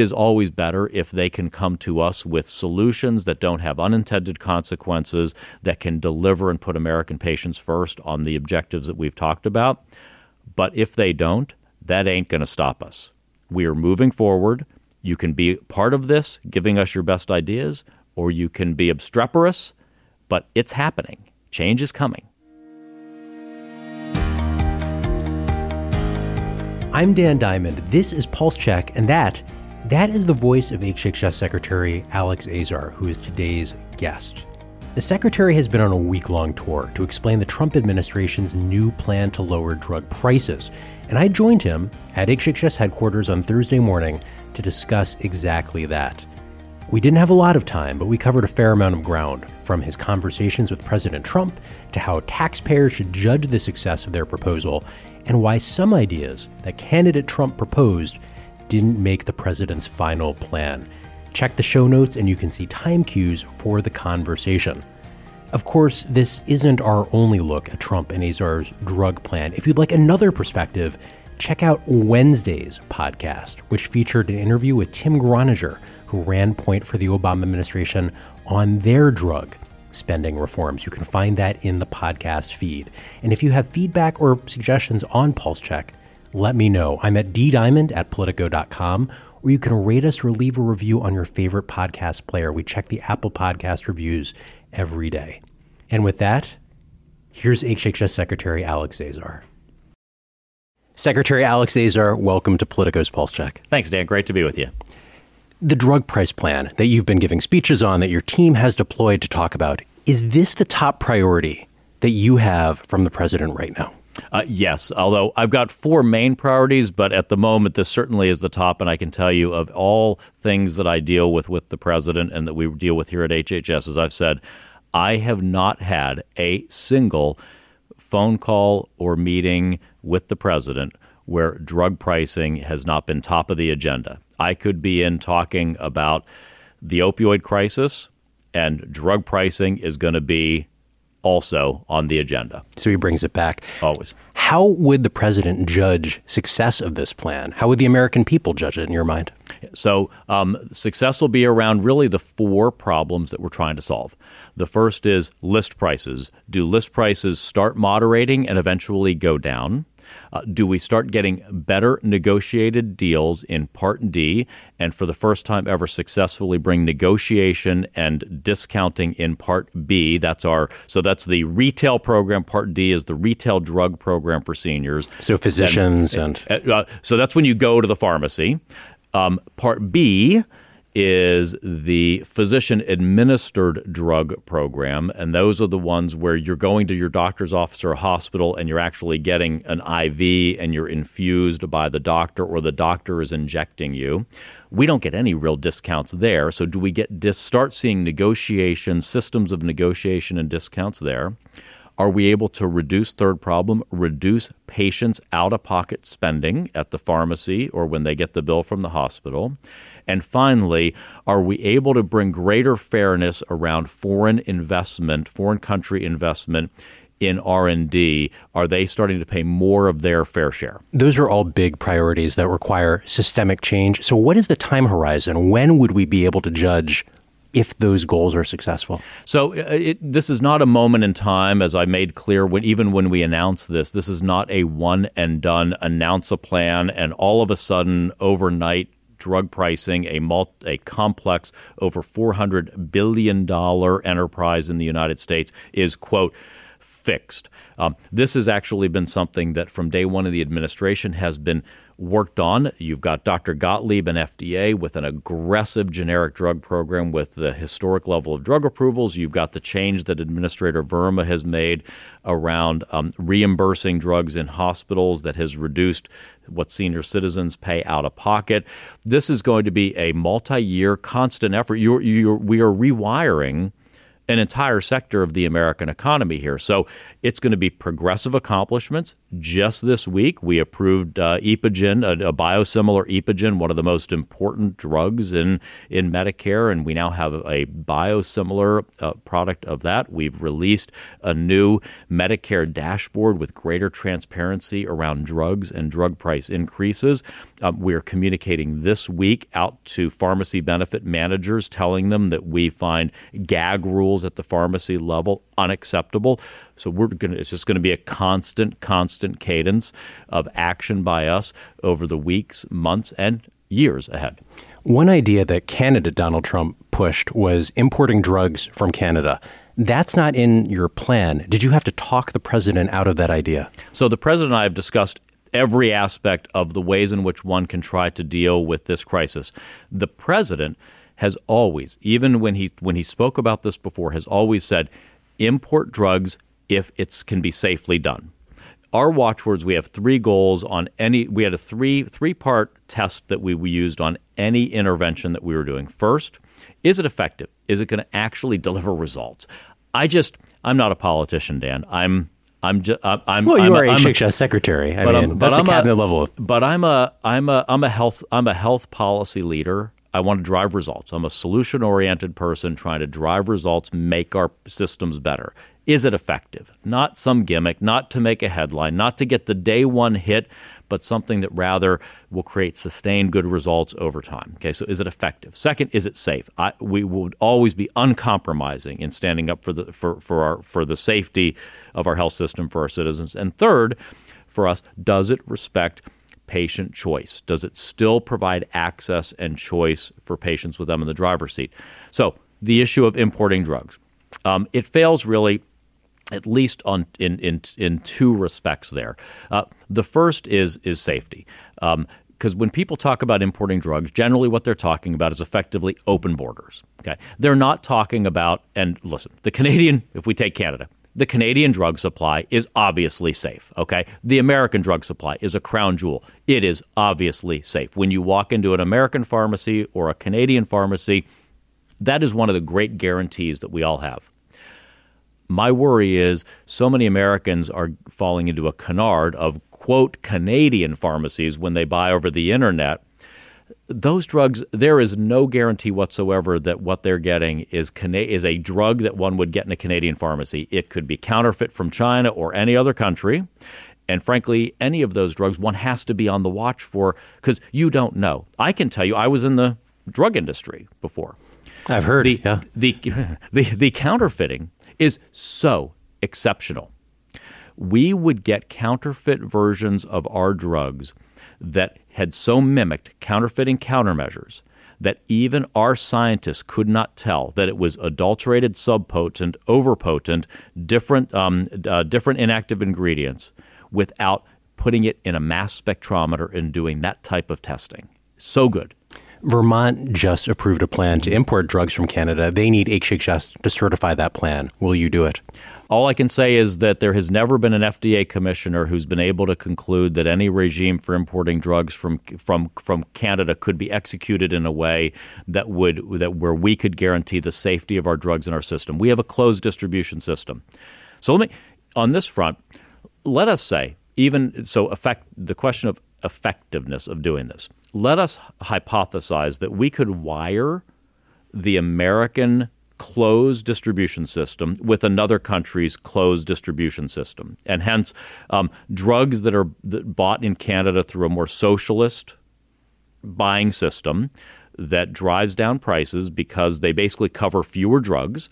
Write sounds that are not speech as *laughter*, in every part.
it is always better if they can come to us with solutions that don't have unintended consequences, that can deliver and put American patients first on the objectives that we've talked about. But if they don't, that ain't going to stop us. We are moving forward. You can be part of this, giving us your best ideas, or you can be obstreperous, but it's happening. Change is coming. I'm Dan Diamond. This is Pulse Check, and that that is the voice of HHS Secretary Alex Azar, who is today's guest. The secretary has been on a week long tour to explain the Trump administration's new plan to lower drug prices, and I joined him at HHS headquarters on Thursday morning to discuss exactly that. We didn't have a lot of time, but we covered a fair amount of ground, from his conversations with President Trump to how taxpayers should judge the success of their proposal, and why some ideas that candidate Trump proposed didn't make the president's final plan. Check the show notes and you can see time cues for the conversation. Of course, this isn't our only look at Trump and Azar's drug plan. If you'd like another perspective, check out Wednesday's podcast, which featured an interview with Tim Gronniger, who ran point for the Obama administration on their drug spending reforms. You can find that in the podcast feed. And if you have feedback or suggestions on Pulse Check, let me know. I'm at ddiamond at politico.com, or you can rate us or leave a review on your favorite podcast player. We check the Apple Podcast reviews every day. And with that, here's HHS Secretary Alex Azar. Secretary Alex Azar, welcome to Politico's Pulse Check. Thanks, Dan. Great to be with you. The drug price plan that you've been giving speeches on, that your team has deployed to talk about, is this the top priority that you have from the president right now? Uh, yes, although I've got four main priorities, but at the moment, this certainly is the top. And I can tell you of all things that I deal with with the president and that we deal with here at HHS, as I've said, I have not had a single phone call or meeting with the president where drug pricing has not been top of the agenda. I could be in talking about the opioid crisis, and drug pricing is going to be also on the agenda. So he brings it back. Always. How would the president judge success of this plan? How would the American people judge it in your mind? So um, success will be around really the four problems that we're trying to solve. The first is list prices. Do list prices start moderating and eventually go down? Uh, do we start getting better negotiated deals in Part D and for the first time ever successfully bring negotiation and discounting in Part B? That's our so that's the retail program. Part D is the retail drug program for seniors. So physicians and, and uh, so that's when you go to the pharmacy. Um, part B is the physician administered drug program. And those are the ones where you're going to your doctor's office or hospital and you're actually getting an IV and you're infused by the doctor or the doctor is injecting you. We don't get any real discounts there. So, do we get dis- start seeing negotiation, systems of negotiation and discounts there? Are we able to reduce third problem, reduce patients out of pocket spending at the pharmacy or when they get the bill from the hospital? And finally, are we able to bring greater fairness around foreign investment, foreign country investment in R&D are they starting to pay more of their fair share those are all big priorities that require systemic change so what is the time horizon when would we be able to judge if those goals are successful. So uh, it, this is not a moment in time, as I made clear when even when we announced this. This is not a one and done. Announce a plan, and all of a sudden, overnight, drug pricing, a, multi, a complex over four hundred billion dollar enterprise in the United States, is quote fixed. Um, this has actually been something that from day one of the administration has been worked on. You've got Dr. Gottlieb and FDA with an aggressive generic drug program with the historic level of drug approvals. You've got the change that Administrator Verma has made around um, reimbursing drugs in hospitals that has reduced what senior citizens pay out of pocket. This is going to be a multi year, constant effort. You're, you're, we are rewiring an entire sector of the American economy here. So it's going to be progressive accomplishments. Just this week, we approved uh, Epogen, a, a, biosimilar Epogen, one of the most important drugs in, in Medicare, and we now have a biosimilar uh, product of that. We've released a new Medicare dashboard with greater transparency around drugs and drug price increases. Um, we're communicating this week out to pharmacy benefit managers, telling them that we find gag rules at the pharmacy level unacceptable. So we're going to, it's just going to be a constant, constant cadence of action by us over the weeks, months, and years ahead. One idea that candidate Donald Trump pushed was importing drugs from Canada. That's not in your plan. Did you have to talk the president out of that idea? So the president and I have discussed every aspect of the ways in which one can try to deal with this crisis. The president has always, even when he when he spoke about this before, has always said, import drugs if it can be safely done. Our watchwords, we have three goals on any. We had a three three part test that we, we used on any intervention that we were doing. First, is it effective? Is it going to actually deliver results? I just, I'm not a politician, Dan. I'm I'm just I'm well, you I'm are a, a secretary. I but mean, that's a cabinet a, level. Of- but I'm a I'm a I'm a health I'm a health policy leader. I want to drive results. I'm a solution oriented person trying to drive results, make our systems better. Is it effective? Not some gimmick, not to make a headline, not to get the day one hit, but something that rather will create sustained good results over time. Okay, so is it effective? Second, is it safe? I, we would always be uncompromising in standing up for the for, for our for the safety of our health system for our citizens. And third, for us, does it respect patient choice? Does it still provide access and choice for patients with them in the driver's seat? So the issue of importing drugs. Um, it fails really at least on in in in two respects there. Uh, the first is is safety. Um, because when people talk about importing drugs, generally what they're talking about is effectively open borders. Okay, they're not talking about and listen, the Canadian. *laughs* If we take Canada, the Canadian drug supply is obviously safe. Okay, the American drug supply is a crown jewel. It is obviously safe. When you walk into an American pharmacy or a Canadian pharmacy, that is one of the great guarantees that we all have. My worry is so many Americans are falling into a canard of, quote, Canadian pharmacies when they buy over the internet. Those drugs, there is no guarantee whatsoever that what they're getting is is a drug that one would get in a Canadian pharmacy. It could be counterfeit from China or any other country. And frankly, any of those drugs one has to be on the watch for because you don't know. I can tell you, I was in the drug industry before. I've heard. The, yeah. the, *laughs* the, the counterfeiting is so exceptional. We would get counterfeit versions of our drugs that had so mimicked counterfeiting countermeasures that even our scientists could not tell that it was adulterated, subpotent, overpotent, different, um, uh, different inactive ingredients without putting it in a mass spectrometer and doing that type of testing. So good. Vermont just approved a plan to import drugs from Canada. They need HHS to certify that plan. Will you do it? All I can say is that there has never been an FDA commissioner who's been able to conclude that any regime for importing drugs from from from Canada could be executed in a way that would that where we could guarantee the safety of our drugs in our system. We have a closed distribution system. So let me on this front, let us say even so affect the question of effectiveness of doing this let us hypothesize that we could wire the American closed distribution system with another country's closed distribution system. And hence, um, drugs that are bought in Canada through a more socialist buying system that drives down prices because they basically cover fewer drugs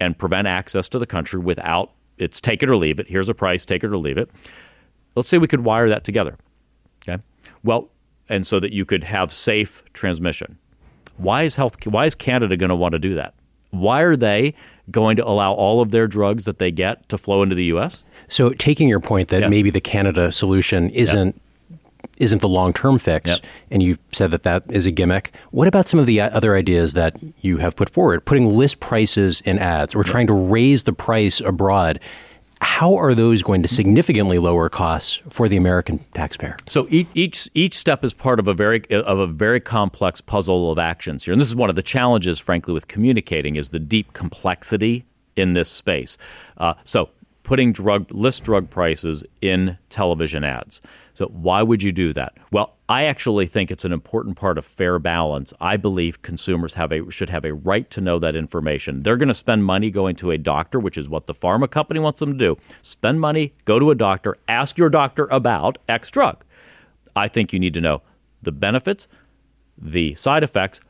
and prevent access to the country without it's take it or leave it. Here's a price, take it or leave it. Let's say we could wire that together. Well, and so that you could have safe transmission. Why is health? Why is Canada going to want to do that? Why are they going to allow all of their drugs that they get to flow into the U.S.? So, taking your point that yeah. maybe the Canada solution isn't isn't the long term fix, yep. and you've said that that is a gimmick. What about some of the uh, other ideas that you have put forward? Putting list prices in ads or yep. trying to raise the price abroad how are those going to significantly lower costs for the American taxpayer? So each each, step is part of a very of a very complex puzzle of actions here, and this is one of the challenges, frankly, with communicating is the deep complexity in this space. Uh, so putting drug list drug prices in television ads. So why would you do that? Well, I actually think it's an important part of fair balance. I believe consumers have a should have a right to know that information. They're going to spend money going to a doctor, which is what the pharma company wants them to do. Spend money, go to a doctor, ask your doctor about X drug. I think you need to know the benefits, the side effects,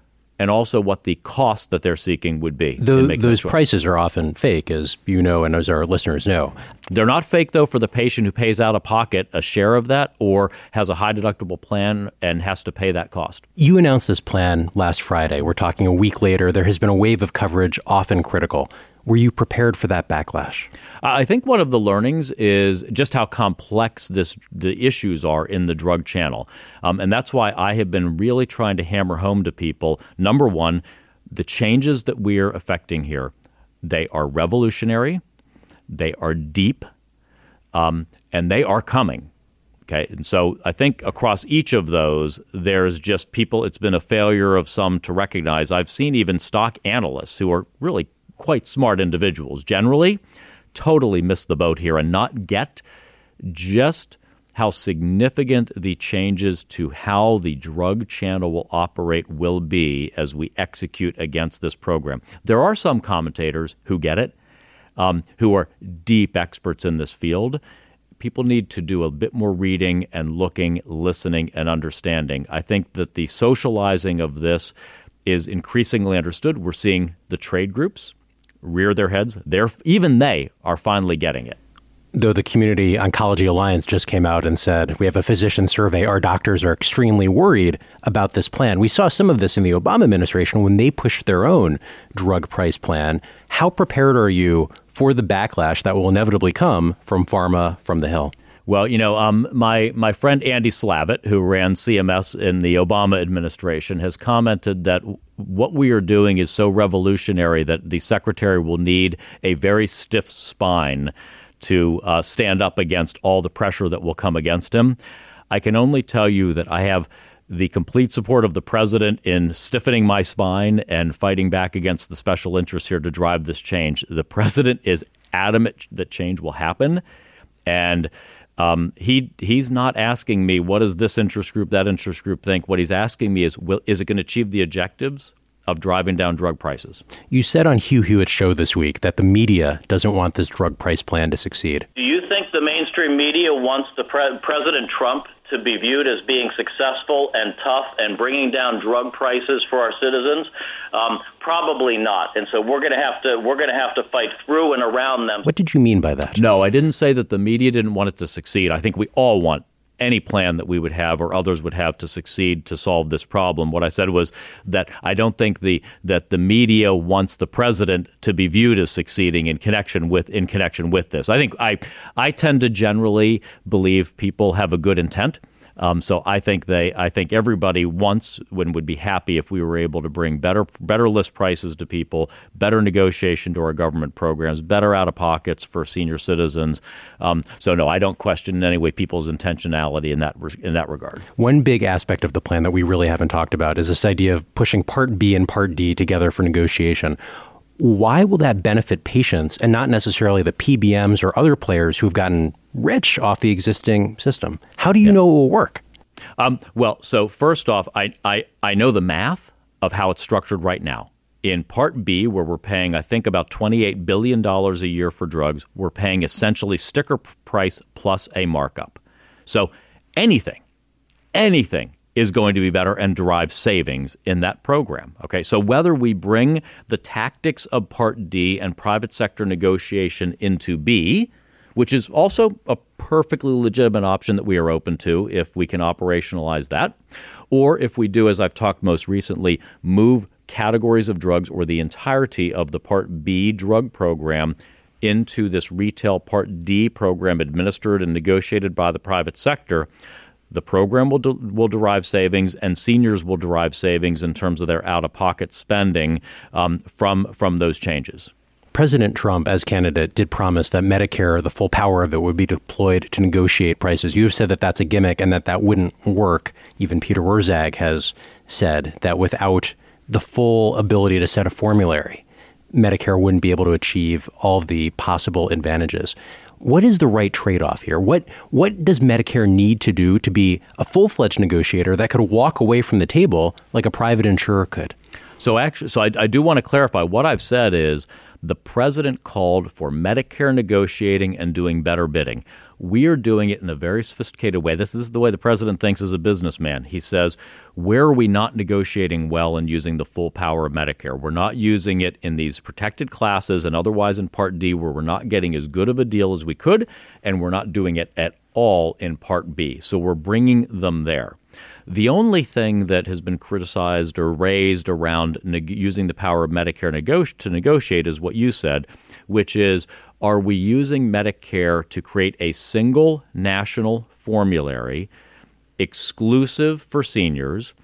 and also what the cost that they're seeking would be. The, those prices are often fake, as you know, and as our listeners know. They're not fake, though, for the patient who pays out of pocket a share of that or has a high deductible plan and has to pay that cost. You announced this plan last Friday. We're talking a week later. There has been a wave of coverage, often critical. Were you prepared for that backlash? I think one of the learnings is just how complex this the issues are in the drug channel, um, and that's why I have been really trying to hammer home to people. Number one, the changes that we are affecting here, they are revolutionary, they are deep, um, and they are coming. Okay. And so I think across each of those, there's just people, it's been a failure of some to recognize. I've seen even stock analysts who are really quite smart individuals generally totally miss the boat here and not get just how significant the changes to how the drug channel will operate will be as we execute against this program. There are some commentators who get it, um, who are deep experts in this field. People need to do a bit more reading and looking, listening, and understanding. I think that the socializing of this is increasingly understood. We're seeing the trade groups rear their heads. They're even they are finally getting it. Though the Community Oncology Alliance just came out and said, we have a physician survey, our doctors are extremely worried about this plan. We saw some of this in the Obama administration when they pushed their own drug price plan. How prepared are you for the backlash that will inevitably come from pharma from the Hill? Well, you know, um, my my friend Andy Slavitt, who ran CMS in the Obama administration, has commented that what we are doing is so revolutionary that the secretary will need a very stiff spine to uh, stand up against all the pressure that will come against him. I can only tell you that I have the complete support of the president in stiffening my spine and fighting back against the special interests here to drive this change. The president is adamant that change will happen. And um, he he's not asking me what does this interest group, that interest group think. What he's asking me is, will, is it going to achieve the objectives of driving down drug prices? You said on Hugh Hewitt's show this week that the media doesn't want this drug price plan to succeed. Do you think the mainstream media wants the pre- President Trump to be viewed as being successful and tough and bringing down drug prices for our citizens? Um, probably not. And so we're going to have to we're going to have to fight through and around them. What did you mean by that? No, I didn't say that the media didn't want it to succeed. I think we all want any plan that we would have or others would have to succeed to solve this problem. What I said was that I don't think the that the media wants the president to be viewed as succeeding in connection with in connection with this. I think I I tend to generally believe people have a good intent. Um, so I think they, I think everybody wants and would be happy if we were able to bring better, better list prices to people, better negotiation to our government programs, better out of pockets for senior citizens. Um, so no, I don't question in any way people's intentionality in that in that regard. One big aspect of the plan that we really haven't talked about is this idea of pushing Part B and Part D together for negotiation why will that benefit patients and not necessarily the PBMs or other players who've gotten rich off the existing system? How do you yeah. know it will work? Um, well, so first off, I, I, I know the math of how it's structured right now. In Part B, where we're paying, I think, about $28 billion a year for drugs, we're paying essentially sticker price plus a markup. So anything, anything is going to be better and derive savings in that program. Okay, so whether we bring the tactics of Part D and private sector negotiation into B, which is also a perfectly legitimate option that we are open to if we can operationalize that, or if we do, as I've talked most recently, move categories of drugs or the entirety of the Part B drug program into this retail Part D program administered and negotiated by the private sector the program will, de- will derive savings, and seniors will derive savings in terms of their out of pocket spending um, from, from those changes. President Trump, as candidate, did promise that Medicare, the full power of it, would be deployed to negotiate prices. You have said that that's a gimmick and that that wouldn't work. Even Peter Orszag has said that without the full ability to set a formulary, Medicare wouldn't be able to achieve all the possible advantages. What is the right trade-off here? What what does Medicare need to do to be a full-fledged negotiator that could walk away from the table like a private insurer could? So actually, so I, I do want to clarify what I've said is the president called for Medicare negotiating and doing better bidding. We are doing it in a very sophisticated way. This, is the way the president thinks as a businessman. He says, Where are we not negotiating well and using the full power of Medicare? We're not using it in these protected classes and otherwise in Part D, where we're not getting as good of a deal as we could, and we're not doing it at all in Part B. So we're bringing them there. The only thing that has been criticized or raised around neg- using the power of Medicare to negotiate is what you said, which is are we using Medicare to create a single national formulary exclusive for seniors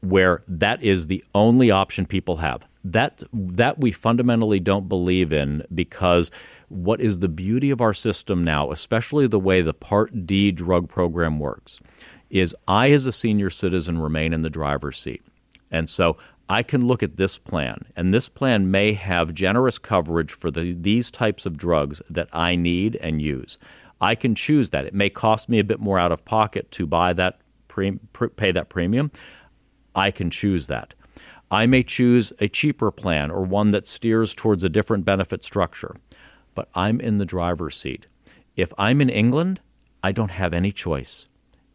where that is the only option people have? That that we fundamentally don't believe in because what is the beauty of our system now, especially the way the Part D drug program works, is I, as a senior citizen, remain in the driver's seat. And so I can look at this plan, and this plan may have generous coverage for the, these types of drugs that I need and use. I can choose that. It may cost me a bit more out of pocket to buy that, pre- pay that premium. I can choose that. I may choose a cheaper plan or one that steers towards a different benefit structure, but I'm in the driver's seat. If I'm in England, I don't have any choice.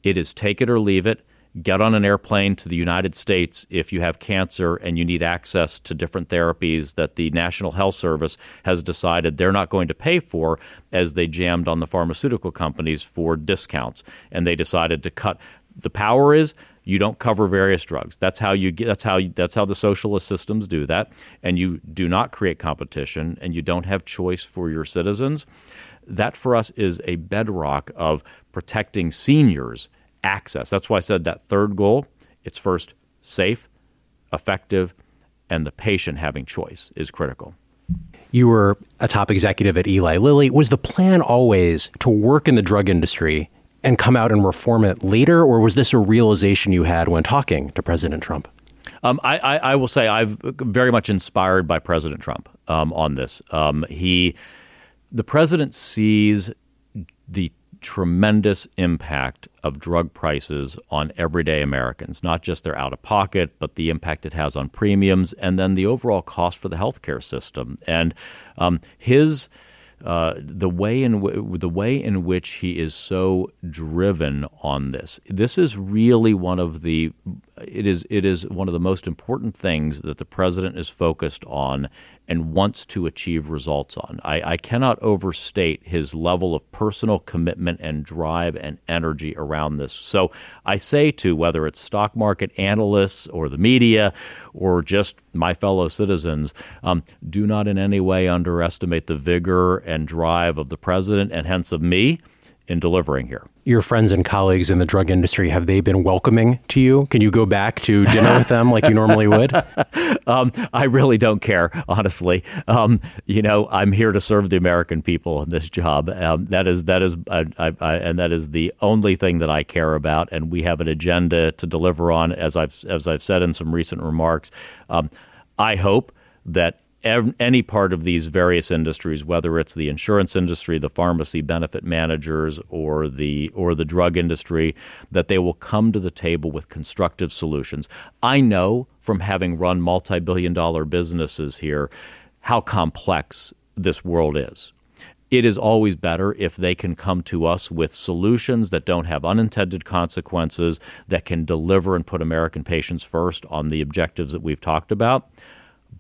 It is take it or leave it. Get on an airplane to the United States if you have cancer and you need access to different therapies that the National Health Service has decided they're not going to pay for as they jammed on the pharmaceutical companies for discounts. And they decided to cut. The power is you don't cover various drugs. That's how you get, that's how that's how the socialist systems do that. And you do not create competition and you don't have choice for your citizens that for us is a bedrock of protecting seniors' access. That's why I said that third goal it's first safe, effective, and the patient having choice is critical. You were a top executive at Eli Lilly. Was the plan always to work in the drug industry and come out and reform it later, or was this a realization you had when talking to President Trump? Um, I, I, I, will say I've very much inspired by President Trump um, on this. Um, he the president sees the tremendous impact of drug prices on everyday Americans, not just their out of pocket, but the impact it has on premiums and then the overall cost for the healthcare system. And um, his uh, the way in w- the way in which he is so driven on this. This is really one of the it is it is one of the most important things that the president is focused on and wants to achieve results on. I, I, cannot overstate his level of personal commitment and drive and energy around this. So I say to whether it's stock market analysts or the media or just my fellow citizens, um, do not in any way underestimate the vigor and drive of the president and hence of me in delivering here. Your friends and colleagues in the drug industry, have they been welcoming to you? Can you go back to dinner with them like you normally would? *laughs* Um, I really don't care, honestly. Um, you know, I'm here to serve the American people in this job. Um, that is that is, I, I, I, and that is the only thing that I care about. And we have an agenda to deliver on, as I've as I've said in some recent remarks. Um, I hope that any part of these various industries, whether it's the insurance industry, the pharmacy benefit managers, or the or the drug industry, that they will come to the table with constructive solutions. I know from having run multi-billion-dollar businesses here how complex this world is. It is always better if they can come to us with solutions that don't have unintended consequences, that can deliver and put American patients first on the objectives that we've talked about.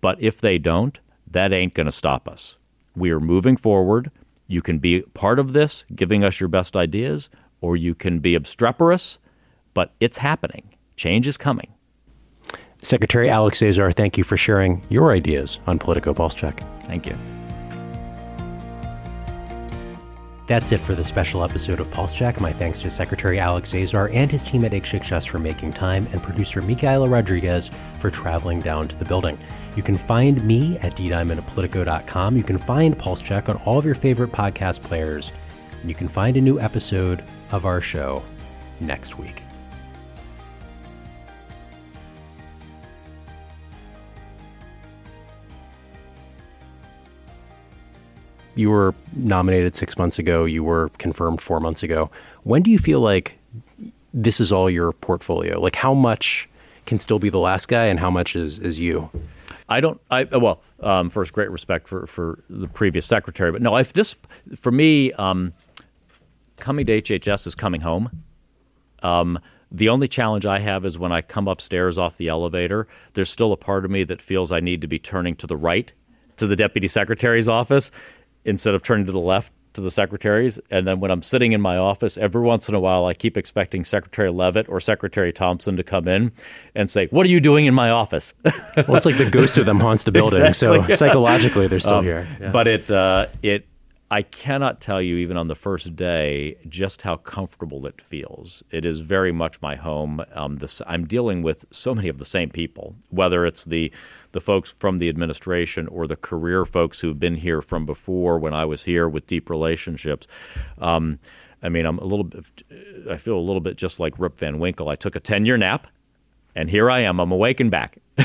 But if they don't, that ain't going to stop us. We are moving forward. You can be part of this, giving us your best ideas, or you can be obstreperous, but it's happening. Change is coming. Secretary Alex Azar, thank you for sharing your ideas on Politico Pulse Check. Thank you. That's it for the special episode of Pulse Check. My thanks to Secretary Alex Azar and his team at HHS for making time, and producer Micaela Rodriguez for traveling down to the building. You can find me at ddiamond.politico.com. You can find Pulse Check on all of your favorite podcast players. And you can find a new episode of our show next week. You were nominated six months ago. You were confirmed four months ago. When do you feel like this is all your portfolio? Like how much can still be the last guy, and how much is is you? I don't. I well, um, first, great respect for for the previous secretary, but no, if this for me, um, coming to HHS is coming home. Um, the only challenge I have is when I come upstairs off the elevator, there's still a part of me that feels I need to be turning to the right to the deputy secretary's office instead of turning to the left to the secretaries. And then when I'm sitting in my office, every once in a while, I keep expecting Secretary Leavitt or Secretary Thompson to come in and say, What are you doing in my office? *laughs* well, it's like the ghost of them haunts the building. *laughs* Exactly, so yeah. psychologically, they're still um, here. Yeah. But it, uh, it, I cannot tell you, even on the first day, just how comfortable it feels. It is very much my home. Um, this, I'm dealing with so many of the same people, whether it's the the folks from the administration or the career folks who've been here from before when I was here with deep relationships. Um, I mean, I'm a little bit, I feel a little bit just like Rip Van Winkle. I took a 10 year nap, and here I am. I'm awake and back. *laughs*